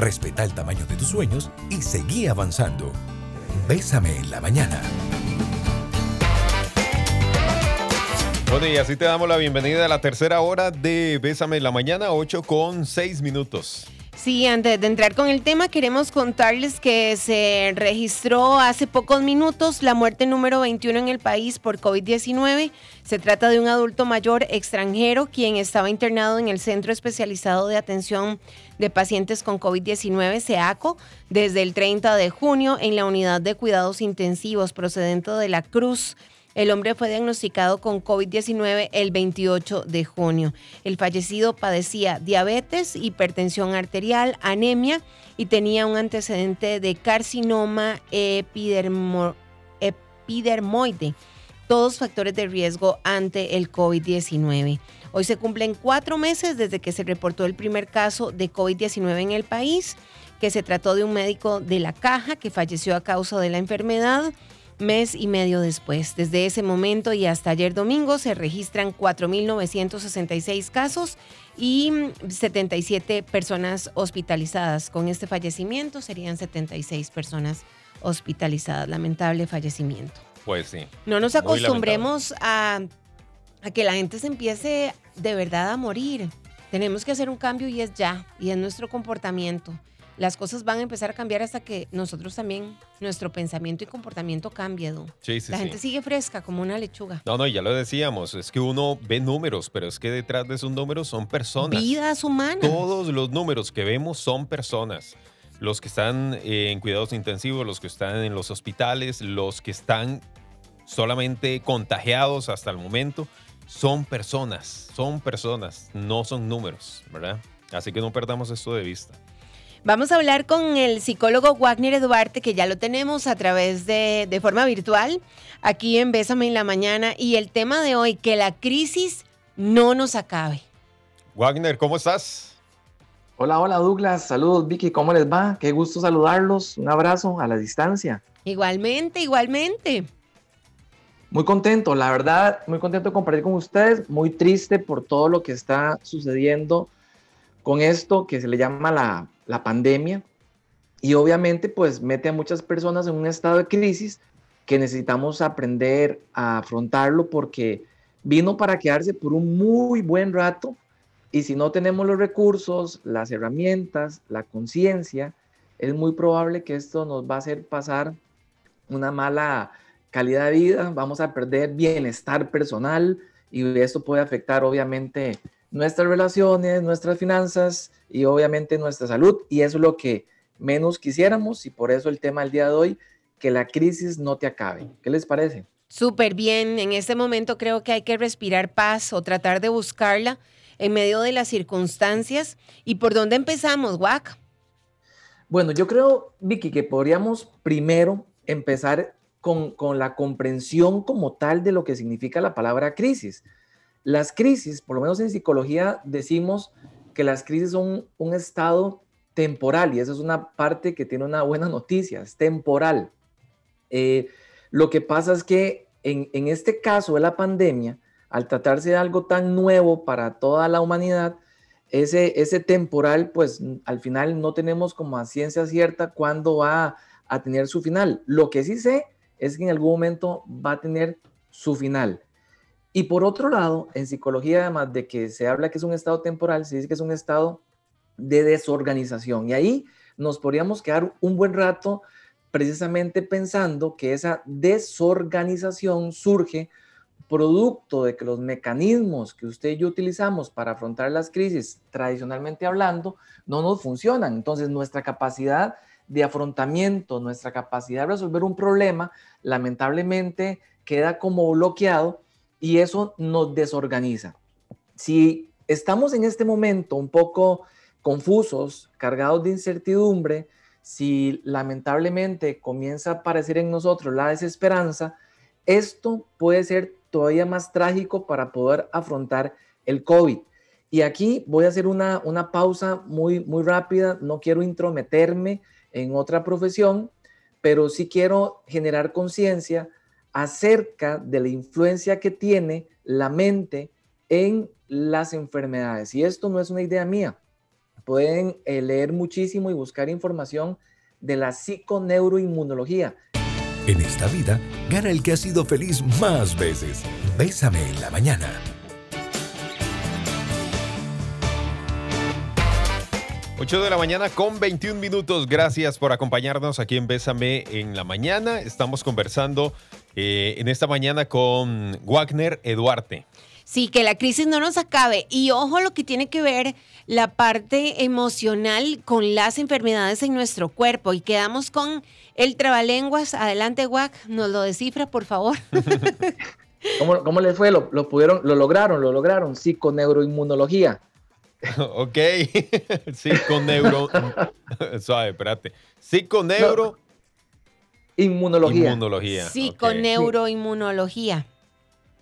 respeta el tamaño de tus sueños y seguí avanzando. Bésame en la mañana. Bueno, y así te damos la bienvenida a la tercera hora de Bésame en la mañana, 8 con 6 minutos. Sí, antes de entrar con el tema, queremos contarles que se registró hace pocos minutos la muerte número 21 en el país por COVID-19. Se trata de un adulto mayor extranjero quien estaba internado en el Centro Especializado de Atención de Pacientes con COVID-19, SEACO, desde el 30 de junio en la Unidad de Cuidados Intensivos procedente de la Cruz. El hombre fue diagnosticado con COVID-19 el 28 de junio. El fallecido padecía diabetes, hipertensión arterial, anemia y tenía un antecedente de carcinoma epidermoide, todos factores de riesgo ante el COVID-19. Hoy se cumplen cuatro meses desde que se reportó el primer caso de COVID-19 en el país, que se trató de un médico de la caja que falleció a causa de la enfermedad mes y medio después. Desde ese momento y hasta ayer domingo se registran 4.966 casos y 77 personas hospitalizadas. Con este fallecimiento serían 76 personas hospitalizadas. Lamentable fallecimiento. Pues sí. No nos acostumbremos a, a que la gente se empiece de verdad a morir. Tenemos que hacer un cambio y es ya, y es nuestro comportamiento las cosas van a empezar a cambiar hasta que nosotros también, nuestro pensamiento y comportamiento cambie, la gente sigue fresca como una lechuga. No, no, ya lo decíamos, es que uno ve números, pero es que detrás de esos números son personas. Vidas humanas. Todos los números que vemos son personas. Los que están eh, en cuidados intensivos, los que están en los hospitales, los que están solamente contagiados hasta el momento, son personas, son personas, no son números, ¿verdad? Así que no perdamos esto de vista. Vamos a hablar con el psicólogo Wagner Duarte, que ya lo tenemos a través de, de forma virtual, aquí en Bésame en la Mañana. Y el tema de hoy, que la crisis no nos acabe. Wagner, ¿cómo estás? Hola, hola Douglas, saludos Vicky, ¿cómo les va? Qué gusto saludarlos, un abrazo a la distancia. Igualmente, igualmente. Muy contento, la verdad, muy contento de compartir con ustedes, muy triste por todo lo que está sucediendo con esto que se le llama la la pandemia y obviamente pues mete a muchas personas en un estado de crisis que necesitamos aprender a afrontarlo porque vino para quedarse por un muy buen rato y si no tenemos los recursos, las herramientas, la conciencia, es muy probable que esto nos va a hacer pasar una mala calidad de vida, vamos a perder bienestar personal y esto puede afectar obviamente nuestras relaciones, nuestras finanzas y obviamente nuestra salud. Y eso es lo que menos quisiéramos y por eso el tema del día de hoy, que la crisis no te acabe. ¿Qué les parece? Súper bien. En este momento creo que hay que respirar paz o tratar de buscarla en medio de las circunstancias. ¿Y por dónde empezamos, Wack? Bueno, yo creo, Vicky, que podríamos primero empezar con, con la comprensión como tal de lo que significa la palabra crisis. Las crisis, por lo menos en psicología, decimos que las crisis son un estado temporal y esa es una parte que tiene una buena noticia, es temporal. Eh, lo que pasa es que en, este caso de la pandemia, al tratarse de algo tan nuevo para toda la humanidad, ese, temporal, pues al final no tenemos como ciencia cierta cuándo va a tener su final. Lo que sí sé es que en algún momento va a tener su final. Y por otro lado, en psicología, además de que se habla que es un estado temporal, se dice que es un estado de desorganización. Y ahí nos podríamos quedar un buen rato precisamente pensando que esa desorganización surge producto de que los mecanismos que usted y yo utilizamos para afrontar las crisis, tradicionalmente hablando, no nos funcionan. Entonces, nuestra capacidad de afrontamiento, nuestra capacidad de resolver un problema, lamentablemente queda como bloqueado y eso nos desorganiza. Si estamos en este momento un poco confusos, cargados de incertidumbre, si lamentablemente comienza a aparecer en nosotros la desesperanza, esto puede ser todavía más trágico para poder afrontar el COVID. Y aquí voy a hacer una, una pausa muy, muy rápida, no quiero intrometerme en otra profesión, pero sí quiero generar conciencia acerca de la influencia que tiene la mente en las enfermedades. Y esto no es una idea mía. pueden eh, leer muchísimo y buscar información de la psiconeuroinmunología. En esta vida, gana el que ha sido feliz más veces. Bésame en la mañana. Ocho de la mañana con 21 minutos. Gracias por acompañarnos aquí en Bésame en la mañana. Estamos conversando eh, en esta mañana con Wagner Eduarte. Sí, que la crisis no nos acabe. Y ojo lo que tiene que ver la parte emocional con las enfermedades en nuestro cuerpo. Y quedamos con el trabalenguas. Adelante, Wac, nos lo descifra, por favor. ¿Cómo, cómo les fue? ¿Lo, pudieron, lo lograron, lo lograron. Psiconeuroinmunología. ok. Psiconeuro. Suave, espérate. Psiconeuro. Inmunología. Inmunología. Psiconeuroinmunología.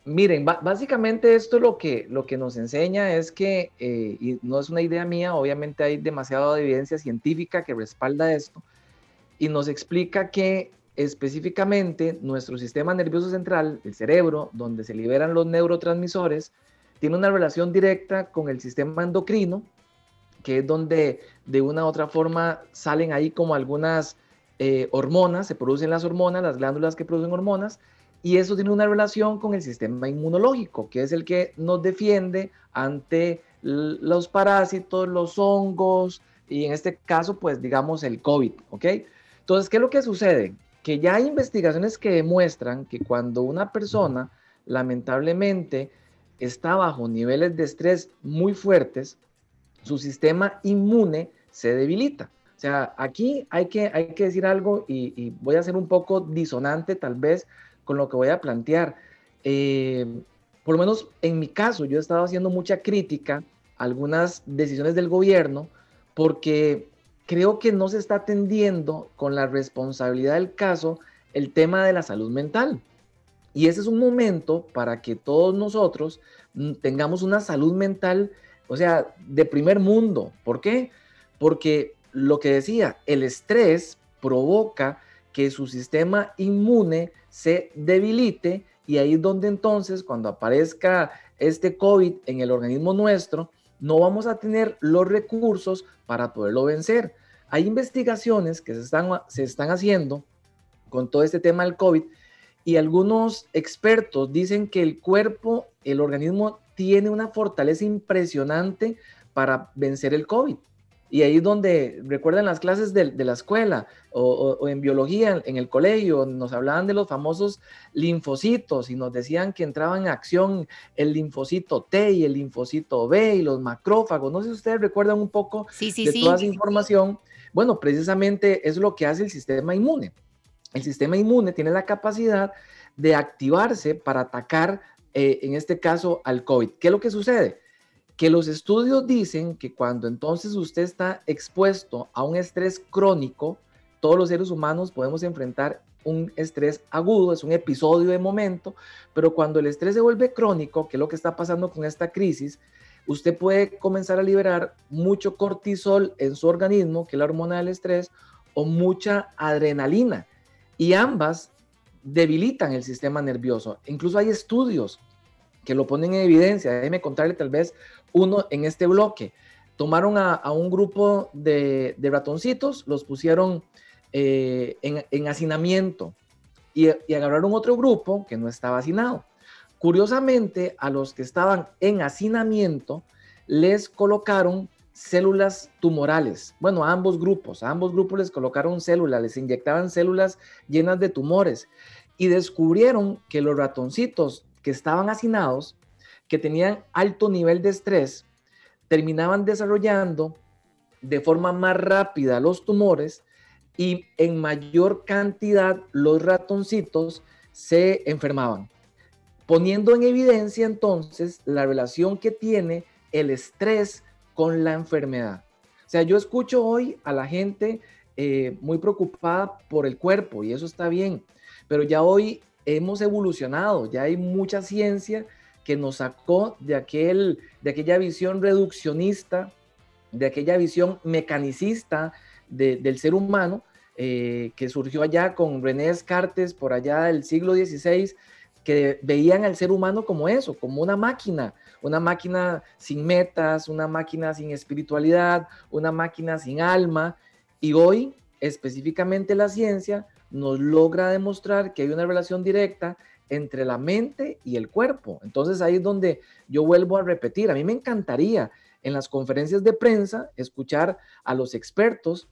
Miren, básicamente esto lo que, lo que nos enseña es que, eh, y no es una idea mía, obviamente hay demasiada evidencia científica que respalda esto, y nos explica que específicamente nuestro sistema nervioso central, el cerebro, donde se liberan los neurotransmisores, tiene una relación directa con el sistema endocrino, que es donde de una u otra forma salen ahí como algunas eh, hormonas, se producen las hormonas, las glándulas que producen hormonas, y eso tiene una relación con el sistema inmunológico, que es el que nos defiende ante los parásitos, los hongos y en este caso, pues digamos el COVID, ¿ok? Entonces, ¿qué es lo que sucede? Que ya hay investigaciones que demuestran que cuando una persona lamentablemente está bajo niveles de estrés muy fuertes, su sistema inmune se debilita. O sea, aquí hay que, hay que decir algo y, voy a ser un poco disonante tal vez, con lo que voy a plantear. Eh, por lo menos en mi caso, yo he estado haciendo mucha crítica a algunas decisiones del gobierno porque creo que no se está atendiendo con la responsabilidad del caso el tema de la salud mental. Y ese es un momento para que todos nosotros mm, tengamos una salud mental, o sea, de primer mundo. ¿Por qué? Porque lo que decía, el estrés provoca que su sistema inmune se debilite y ahí es donde entonces cuando aparezca este COVID en el organismo nuestro, no vamos a tener los recursos para poderlo vencer. Hay investigaciones que se están, se están haciendo con todo este tema del COVID y algunos expertos dicen que el cuerpo, el organismo tiene una fortaleza impresionante para vencer el COVID. Y ahí es donde, recuerdan las clases de, la escuela o, en biología en el colegio, nos hablaban de los famosos linfocitos y nos decían que entraban en acción el linfocito T y el linfocito B y los macrófagos. No sé si ustedes recuerdan un poco de toda esa información. Bueno, precisamente es lo que hace el sistema inmune. El sistema inmune tiene la capacidad de activarse para atacar, eh, en este caso, al COVID. ¿Qué es lo que sucede? Que los estudios dicen que cuando entonces usted está expuesto a un estrés crónico, todos los seres humanos podemos enfrentar un estrés agudo, es un episodio de momento, pero cuando el estrés se vuelve crónico, que es lo que está pasando con esta crisis, usted puede comenzar a liberar mucho cortisol en su organismo, que es la hormona del estrés, o mucha adrenalina. Y ambas debilitan el sistema nervioso. Incluso hay estudios que lo ponen en evidencia. Déjeme contarle tal vez uno en este bloque. Tomaron a, un grupo de, ratoncitos, los pusieron eh, en, hacinamiento y, agarraron otro grupo que no estaba hacinado. Curiosamente, a los que estaban en hacinamiento les colocaron células tumorales. Bueno, a ambos grupos, a ambos grupos les colocaron células, les inyectaban células llenas de tumores y descubrieron que los ratoncitos que estaban hacinados que tenían alto nivel de estrés terminaban desarrollando de forma más rápida los tumores y en mayor cantidad los ratoncitos se enfermaban, poniendo en evidencia entonces la relación que tiene el estrés con la enfermedad. O sea, yo escucho hoy a la gente eh, muy preocupada por el cuerpo y eso está bien, pero ya hoy hemos evolucionado, ya hay mucha ciencia que nos sacó de, aquel, de aquella visión reduccionista, de aquella visión mecanicista del ser humano, eh, que surgió allá con René Descartes por allá del siglo XVI, que veían al ser humano como eso, como una máquina, una máquina sin metas, una máquina sin espiritualidad, una máquina sin alma. Y hoy, específicamente la ciencia, nos logra demostrar que hay una relación directa entre la mente y el cuerpo. Entonces ahí es donde yo vuelvo a repetir, a mí me encantaría en las conferencias de prensa escuchar a los expertos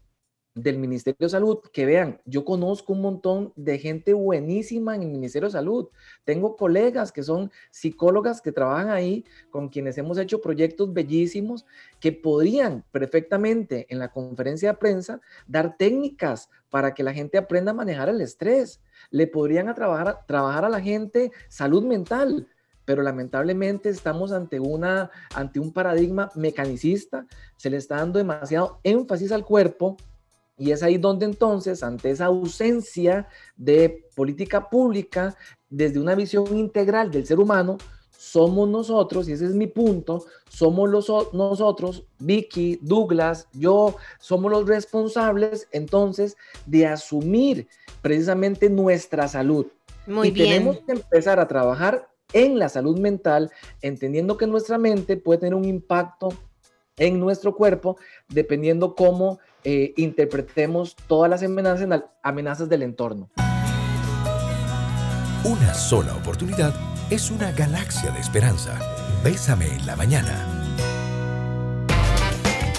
del Ministerio de Salud, que vean, yo conozco un montón de gente buenísima en el Ministerio de Salud. Tengo colegas que son psicólogas que trabajan ahí, con quienes hemos hecho proyectos bellísimos, que podrían perfectamente en la conferencia de prensa dar técnicas para que la gente aprenda a manejar el estrés. Le podrían a trabajar, trabajar a la gente salud mental, pero lamentablemente estamos ante, una, ante un paradigma mecanicista, se le está dando demasiado énfasis al cuerpo y es ahí donde entonces, ante esa ausencia de política pública, desde una visión integral del ser humano, somos nosotros, y ese es mi punto, somos los, nosotros, Vicky, Douglas, yo, somos los responsables entonces de asumir precisamente nuestra salud. Muy y bien. tenemos que empezar a trabajar en la salud mental, entendiendo que nuestra mente puede tener un impacto en nuestro cuerpo, dependiendo cómo eh, interpretemos todas las amenazas, amenazas del entorno. Una sola oportunidad es una galaxia de esperanza. Bésame en la mañana.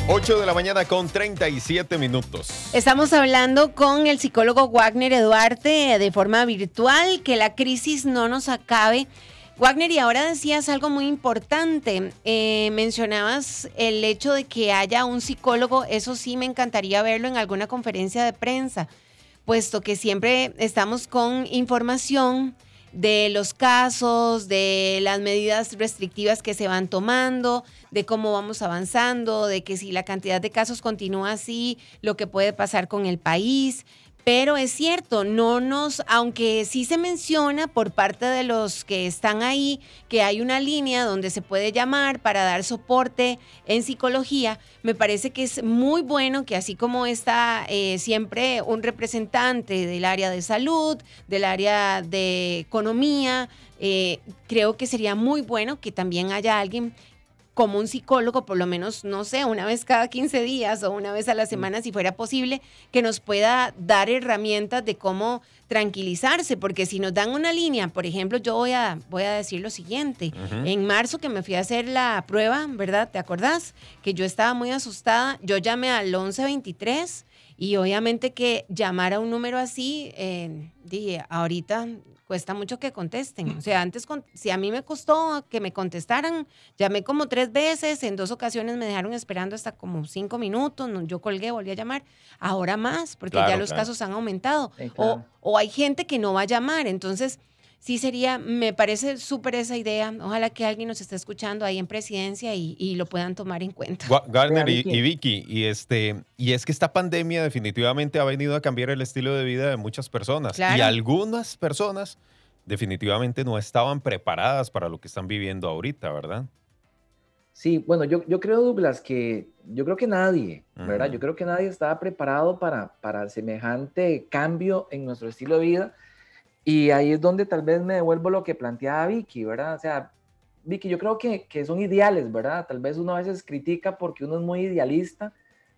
8 de la mañana con 37 minutos. Estamos hablando con el psicólogo Wagner Eduarte de forma virtual, que la crisis no nos acabe. Wagner, y ahora decías algo muy importante. Eh, mencionabas el hecho de que haya un psicólogo, eso sí me encantaría verlo en alguna conferencia de prensa, puesto que siempre estamos con información de los casos, de las medidas restrictivas que se van tomando, de cómo vamos avanzando, de que si la cantidad de casos continúa así, lo que puede pasar con el país. Pero es cierto, no nos, aunque sí se menciona por parte de los que están ahí que hay una línea donde se puede llamar para dar soporte en psicología, me parece que es muy bueno que así como está eh, siempre un representante del área de salud, del área de economía, eh, creo que sería muy bueno que también haya alguien como un psicólogo, por lo menos, no sé, una vez cada 15 días o una vez a la semana, si fuera posible, que nos pueda dar herramientas de cómo tranquilizarse, porque si nos dan una línea, por ejemplo, yo voy a, voy a decir lo siguiente, en marzo que me fui a hacer la prueba, ¿verdad? ¿Te acordás? Que yo estaba muy asustada, yo llamé al 1123 y obviamente que llamar a un número así, eh, dije, ahorita cuesta mucho que contesten. O sea, antes, si a mí me costó que me contestaran, llamé como tres veces, en dos ocasiones me dejaron esperando hasta como cinco minutos, yo colgué, volví a llamar, ahora más, porque ya los casos han aumentado. o, o hay gente que no va a llamar, entonces sí sería, me parece súper esa idea. Ojalá que alguien nos esté escuchando ahí en presidencia y, lo puedan tomar en cuenta. Garner y, Vicky, y, este, y es que esta pandemia definitivamente ha venido a cambiar el estilo de vida de muchas personas. Y algunas personas definitivamente no estaban preparadas para lo que están viviendo ahorita, ¿verdad? Sí, bueno, yo, yo creo, Douglas, que yo creo que nadie, ¿verdad? Yo creo que nadie estaba preparado para, para semejante cambio en nuestro estilo de vida y ahí es donde tal vez me devuelvo lo que planteaba Vicky, ¿verdad? O sea, Vicky, yo creo que, que son ideales, ¿verdad? Tal vez uno a veces critica porque uno es muy idealista,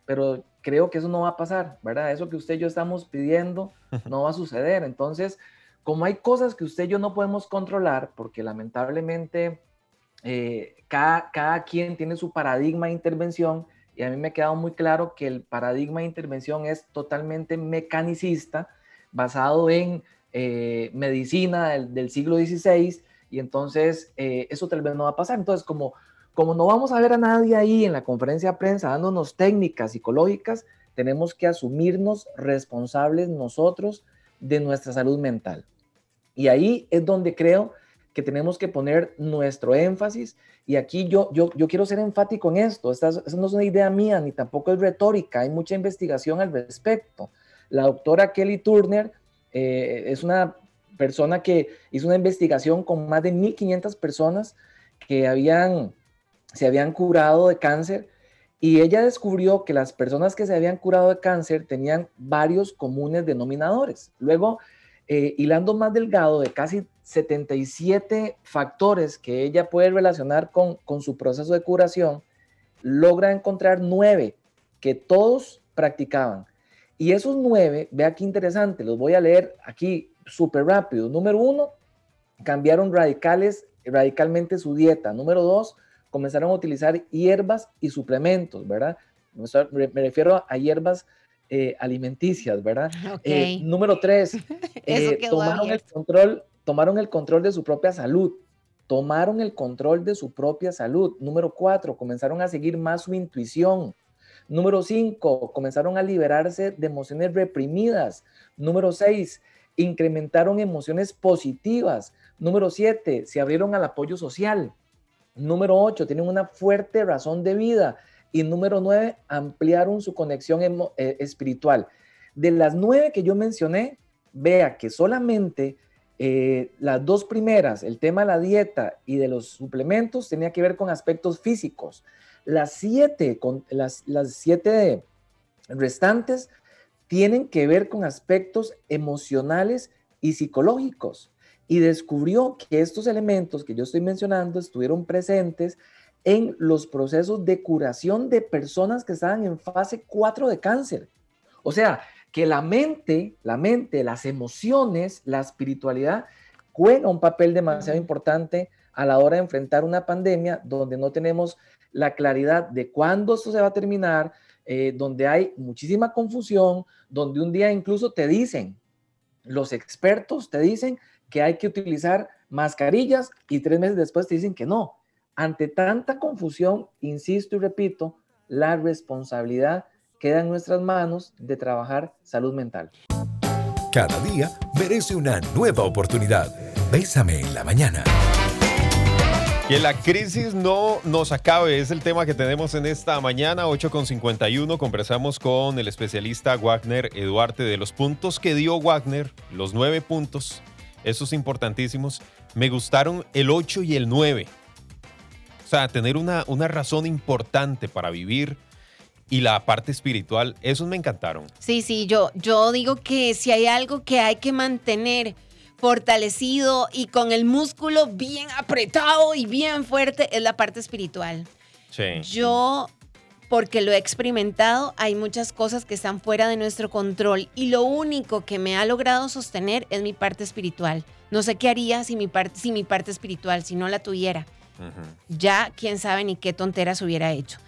pero creo que eso no va a pasar, ¿verdad? Eso que usted y yo estamos pidiendo no va a suceder. Entonces, como hay cosas que usted y yo no podemos controlar, porque lamentablemente eh, cada, cada quien tiene su paradigma de intervención, y a mí me ha quedado muy claro que el paradigma de intervención es totalmente mecanicista, basado en eh, medicina del, siglo XVI y entonces eh, eso tal vez no va a pasar. Entonces, como, como no vamos a ver a nadie ahí en la conferencia de prensa dándonos técnicas psicológicas, tenemos que asumirnos responsables nosotros de nuestra salud mental. Y ahí es donde creo que tenemos que poner nuestro énfasis. Y aquí yo, yo, yo quiero ser enfático en esto. Esta, esta no es una idea mía, ni tampoco es retórica. Hay mucha investigación al respecto. La doctora Kelly Turner eh, es una persona que hizo una investigación con más de 1.500 personas que habían, se habían curado de cáncer y ella descubrió que las personas que se habían curado de cáncer tenían varios comunes denominadores. Luego, eh, hilando más delgado de casi 77 factores que ella puede relacionar con, con su proceso de curación, logra encontrar nueve que todos practicaban. Y esos nueve, vea qué interesante, los voy a leer aquí súper rápido. Número uno, cambiaron radicales, radicalmente su dieta. Número dos, comenzaron a utilizar hierbas y suplementos, ¿verdad? Me refiero a hierbas eh, alimenticias, ¿verdad? Eh, número tres, eh, tomaron, el control, tomaron el control de su propia salud. Tomaron el control de su propia salud. Número cuatro, comenzaron a seguir más su intuición. Número cinco, comenzaron a liberarse de emociones reprimidas. Número seis, incrementaron emociones positivas. Número siete, se abrieron al apoyo social. Número ocho, tienen una fuerte razón de vida. Y número nueve, ampliaron su conexión eh, espiritual. De las nueve que yo mencioné, vea que solamente eh, las dos primeras, el tema de la dieta y de los suplementos, tenía que ver con aspectos físicos. Las siete, con, las, las siete restantes tienen que ver con aspectos emocionales y psicológicos. Y descubrió que estos elementos que yo estoy mencionando estuvieron presentes en los procesos de curación de personas que estaban en fase 4 de cáncer. O sea, que la mente, la mente, las emociones, la espiritualidad juega un papel demasiado importante a la hora de enfrentar una pandemia donde no tenemos la claridad de cuándo esto se va a terminar, eh, donde hay muchísima confusión, donde un día incluso te dicen, los expertos te dicen que hay que utilizar mascarillas y tres meses después te dicen que no. Ante tanta confusión, insisto y repito, la responsabilidad queda en nuestras manos de trabajar salud mental. Cada día merece una nueva oportunidad. Bésame en la mañana. Que la crisis no nos acabe es el tema que tenemos en esta mañana, 8.51. Conversamos con el especialista Wagner Eduarte de los puntos que dio Wagner, los nueve puntos, esos importantísimos. Me gustaron el 8 y el 9. O sea, tener una, una razón importante para vivir y la parte espiritual, esos me encantaron. Sí, sí, yo, yo digo que si hay algo que hay que mantener fortalecido y con el músculo bien apretado y bien fuerte es la parte espiritual. Sí. Yo, porque lo he experimentado, hay muchas cosas que están fuera de nuestro control y lo único que me ha logrado sostener es mi parte espiritual. No sé qué haría si mi parte, si mi parte espiritual, si no la tuviera. Ya quién sabe ni qué tonteras hubiera hecho.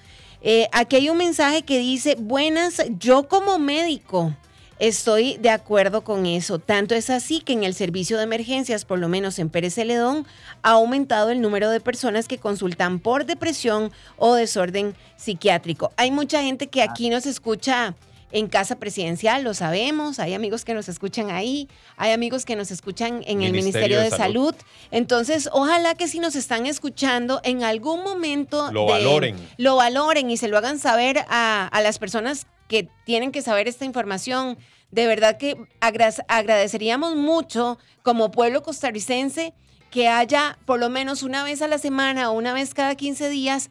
Eh, aquí hay un mensaje que dice, buenas, yo como médico estoy de acuerdo con eso. Tanto es así que en el servicio de emergencias, por lo menos en Pérez Celedón, ha aumentado el número de personas que consultan por depresión o desorden psiquiátrico. Hay mucha gente que aquí nos escucha en Casa Presidencial, lo sabemos, hay amigos que nos escuchan ahí, hay amigos que nos escuchan en el Ministerio de, Salud. Entonces, ojalá que si nos están escuchando, en algún momento lo valoren. Lo valoren y se lo hagan saber a, a las personas que tienen que saber esta información. De verdad que agradeceríamos mucho como pueblo costarricense que haya por lo menos una vez a la semana o una vez cada 15 días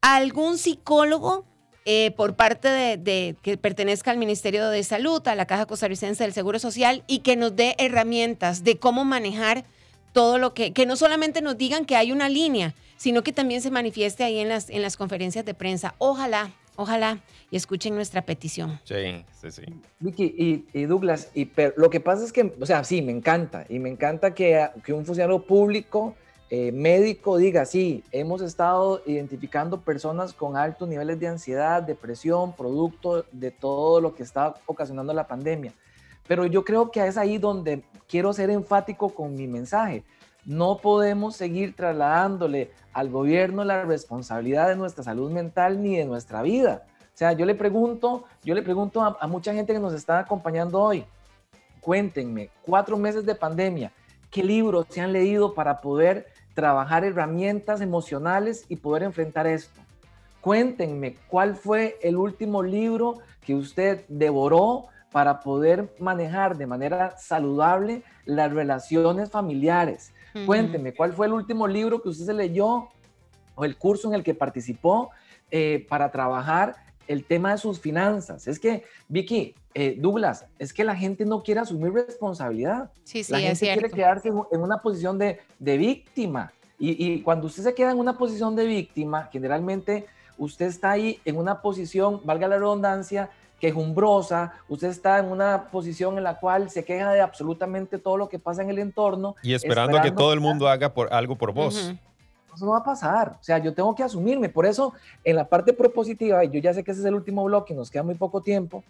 algún psicólogo eh, por parte de, que pertenezca al Ministerio de Salud, a la Caja Costarricense del Seguro Social y que nos dé herramientas de cómo manejar todo lo que, que no solamente nos digan que hay una línea, sino que también se manifieste ahí en las, en las conferencias de prensa. Ojalá, ojalá y escuchen nuestra petición. Sí, sí, sí. Vicky y, Douglas, y, lo que pasa es que, o sea, sí, me encanta, y me encanta que, que un funcionario público eh, médico diga, sí, hemos estado identificando personas con altos niveles de ansiedad, depresión, producto de todo lo que está ocasionando la pandemia. Pero yo creo que es ahí donde quiero ser enfático con mi mensaje. No podemos seguir trasladándole al gobierno la responsabilidad de nuestra salud mental ni de nuestra vida. O sea, yo le pregunto, yo le pregunto a, a mucha gente que nos está acompañando hoy, cuéntenme, cuatro meses de pandemia, ¿qué libros se han leído para poder trabajar herramientas emocionales y poder enfrentar esto. Cuéntenme cuál fue el último libro que usted devoró para poder manejar de manera saludable las relaciones familiares. Cuéntenme cuál fue el último libro que usted se leyó o el curso en el que participó eh, para trabajar el tema de sus finanzas. Es que, Vicky, eh, Douglas, es que la gente no quiere asumir responsabilidad. Sí, sí, la gente es cierto. quiere quedarse en una posición de, de víctima. Y, y, cuando usted se queda en una posición de víctima, generalmente usted está ahí en una posición, valga la redundancia, quejumbrosa, usted está en una posición en la cual se queja de absolutamente todo lo que pasa en el entorno. Y esperando, a que todo el mundo haga por, algo por vos. Uh -huh. Eso no va a pasar. O sea, yo tengo que asumirme. Por eso, en la parte propositiva, y yo ya sé que ese es el último bloque y nos queda muy poco tiempo,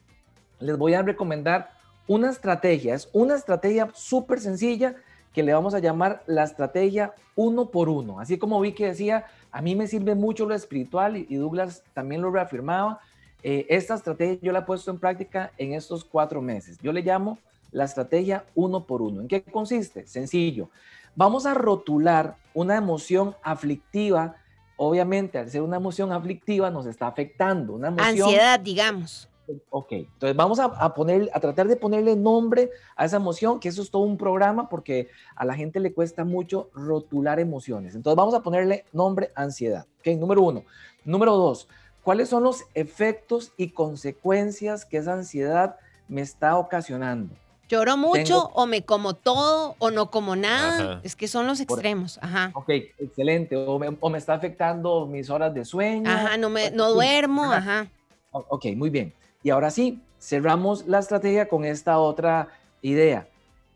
les voy a recomendar una estrategia. Es una estrategia súper sencilla que le vamos a llamar la estrategia uno por uno. Así como vi que decía, a mí me sirve mucho lo espiritual y Douglas también lo reafirmaba. Eh, esta estrategia yo la he puesto en práctica en estos cuatro meses. Yo le llamo la estrategia uno por uno. ¿En qué consiste? Sencillo. Vamos a rotular una emoción aflictiva. Obviamente, al ser una emoción aflictiva, nos está afectando. Una emoción, Ansiedad, digamos. Ok, entonces vamos a, a, poner, a tratar de ponerle nombre a esa emoción, que eso es todo un programa porque a la gente le cuesta mucho rotular emociones. Entonces vamos a ponerle nombre ansiedad. Ok, número uno. Número dos, ¿cuáles son los efectos y consecuencias que esa ansiedad me está ocasionando? Lloro mucho Tengo... o me como todo o no como nada. Ajá. Es que son los extremos. Ajá. Ok, excelente. O me, o me, está afectando mis horas de sueño. Ajá, no, me, no duermo. Ajá. Ok, muy bien. Y ahora sí, cerramos la estrategia con esta otra idea.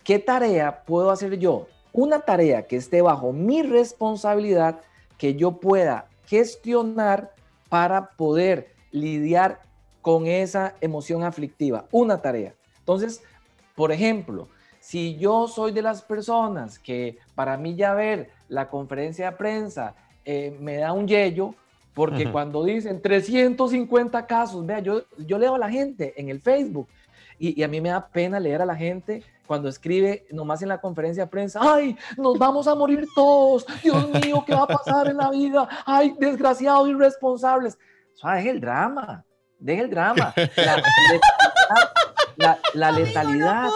¿Qué tarea puedo hacer yo? Una tarea que esté bajo mi responsabilidad, que yo pueda gestionar para poder lidiar con esa emoción aflictiva. Una tarea. Entonces, por ejemplo, si yo soy de las personas que para mí ya ver la conferencia de prensa eh, me da un yello, porque uh -huh. cuando dicen 350 casos, vea, yo, yo leo a la gente en el Facebook y, y, a mí me da pena leer a la gente cuando escribe nomás en la conferencia de prensa, ay, nos vamos a morir todos, Dios mío, ¿qué va a pasar en la vida? Ay, desgraciados, irresponsables. O sea, deje el drama, deje el drama. La, la, la letalidad.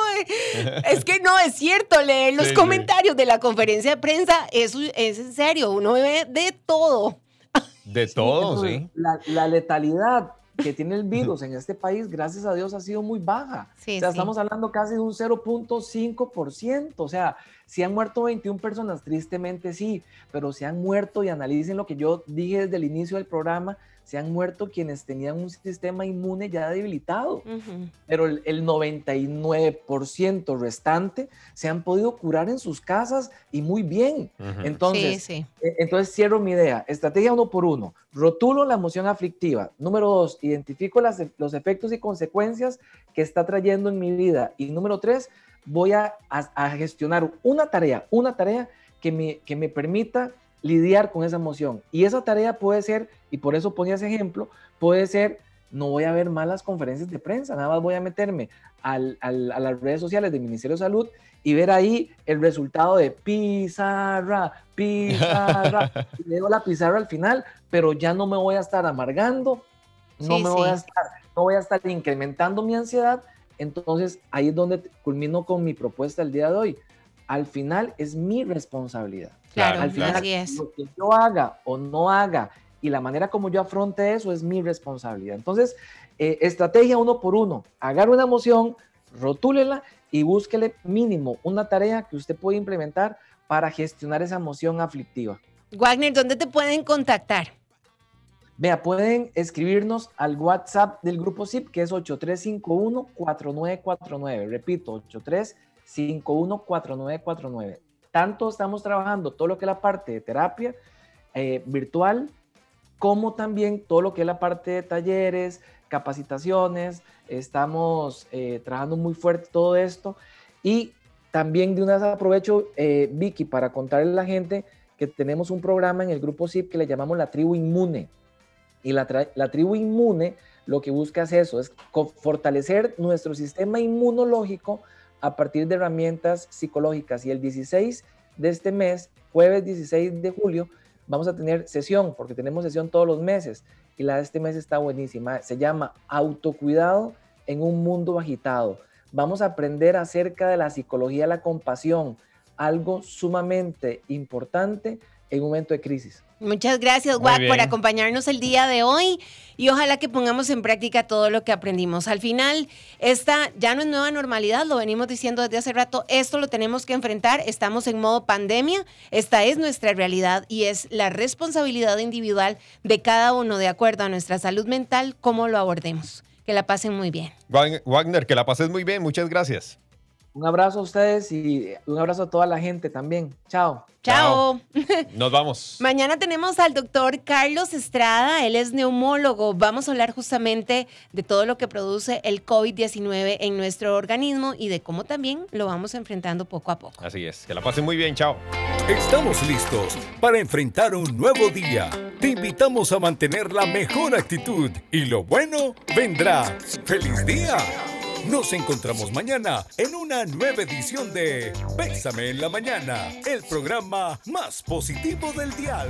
Es que no es cierto, leer los sí, comentarios sí. de la conferencia de prensa, eso es en serio, uno ve de todo. De todo, sí. La, la, letalidad que tiene el virus en este país, gracias a Dios, ha sido muy baja. Sí, o sea, sí. estamos hablando casi de un 0.5%. O sea, si han muerto 21 personas, tristemente sí, pero se han muerto, y analicen lo que yo dije desde el inicio del programa, se han muerto quienes tenían un sistema inmune ya debilitado, uh -huh. pero el, el 99% restante se han podido curar en sus casas y muy bien. Uh -huh. Entonces, sí, sí. Eh, entonces cierro mi idea. Estrategia uno por uno. Rotulo la emoción aflictiva. Número dos, identifico las, los efectos y consecuencias que está trayendo en mi vida. Y número tres, voy a, a, a gestionar una tarea, una tarea que me, que me permita lidiar con esa emoción. Y esa tarea puede ser, y por eso ponía ese ejemplo, puede ser, no voy a ver más las conferencias de prensa, nada más voy a meterme al, al, a las redes sociales del Ministerio de Salud y ver ahí el resultado de pizarra, pizarra, y leo la pizarra al final, pero ya no me voy a estar amargando, no sí, me sí. voy a estar, no voy a estar incrementando mi ansiedad, entonces ahí es donde culmino con mi propuesta el día de hoy. Al final es mi responsabilidad. Claro, Al final, así es. lo que yo haga o no haga y la manera como yo afronte eso es mi responsabilidad. Entonces, eh, estrategia uno por uno. Agarre una emoción, rotúlela y búsquele mínimo una tarea que usted puede implementar para gestionar esa emoción aflictiva. Wagner, ¿dónde te pueden contactar? Vea, pueden escribirnos al WhatsApp del grupo SIP, que es 8351-4949. Repito, 8351-4949. Tanto estamos trabajando todo lo que es la parte de terapia eh, virtual, como también todo lo que es la parte de talleres, capacitaciones. Estamos eh, trabajando muy fuerte todo esto. Y también de una vez aprovecho, eh, Vicky, para contarle a la gente que tenemos un programa en el grupo SIP que le llamamos la tribu inmune. Y la, la tribu inmune lo que busca es eso, es fortalecer nuestro sistema inmunológico a partir de herramientas psicológicas. Y el 16 de este mes, jueves 16 de julio, vamos a tener sesión, porque tenemos sesión todos los meses. Y la de este mes está buenísima. Se llama Autocuidado en un mundo agitado. Vamos a aprender acerca de la psicología de la compasión, algo sumamente importante en un momento de crisis. Muchas gracias, Wack, por acompañarnos el día de hoy y ojalá que pongamos en práctica todo lo que aprendimos. Al final, esta ya no es nueva normalidad, lo venimos diciendo desde hace rato, esto lo tenemos que enfrentar, estamos en modo pandemia, esta es nuestra realidad y es la responsabilidad individual de cada uno, de acuerdo a nuestra salud mental, cómo lo abordemos. Que la pasen muy bien. Wagner, que la pases muy bien, muchas gracias. Un abrazo a ustedes y un abrazo a toda la gente también. Chao. Chao. Nos vamos. Mañana tenemos al doctor Carlos Estrada, él es neumólogo. Vamos a hablar justamente de todo lo que produce el COVID-19 en nuestro organismo y de cómo también lo vamos enfrentando poco a poco. Así es, que la pasen muy bien, chao. Estamos listos para enfrentar un nuevo día. Te invitamos a mantener la mejor actitud y lo bueno vendrá. ¡Feliz día! Nos encontramos mañana en una nueva edición de Pésame en la Mañana, el programa más positivo del dial.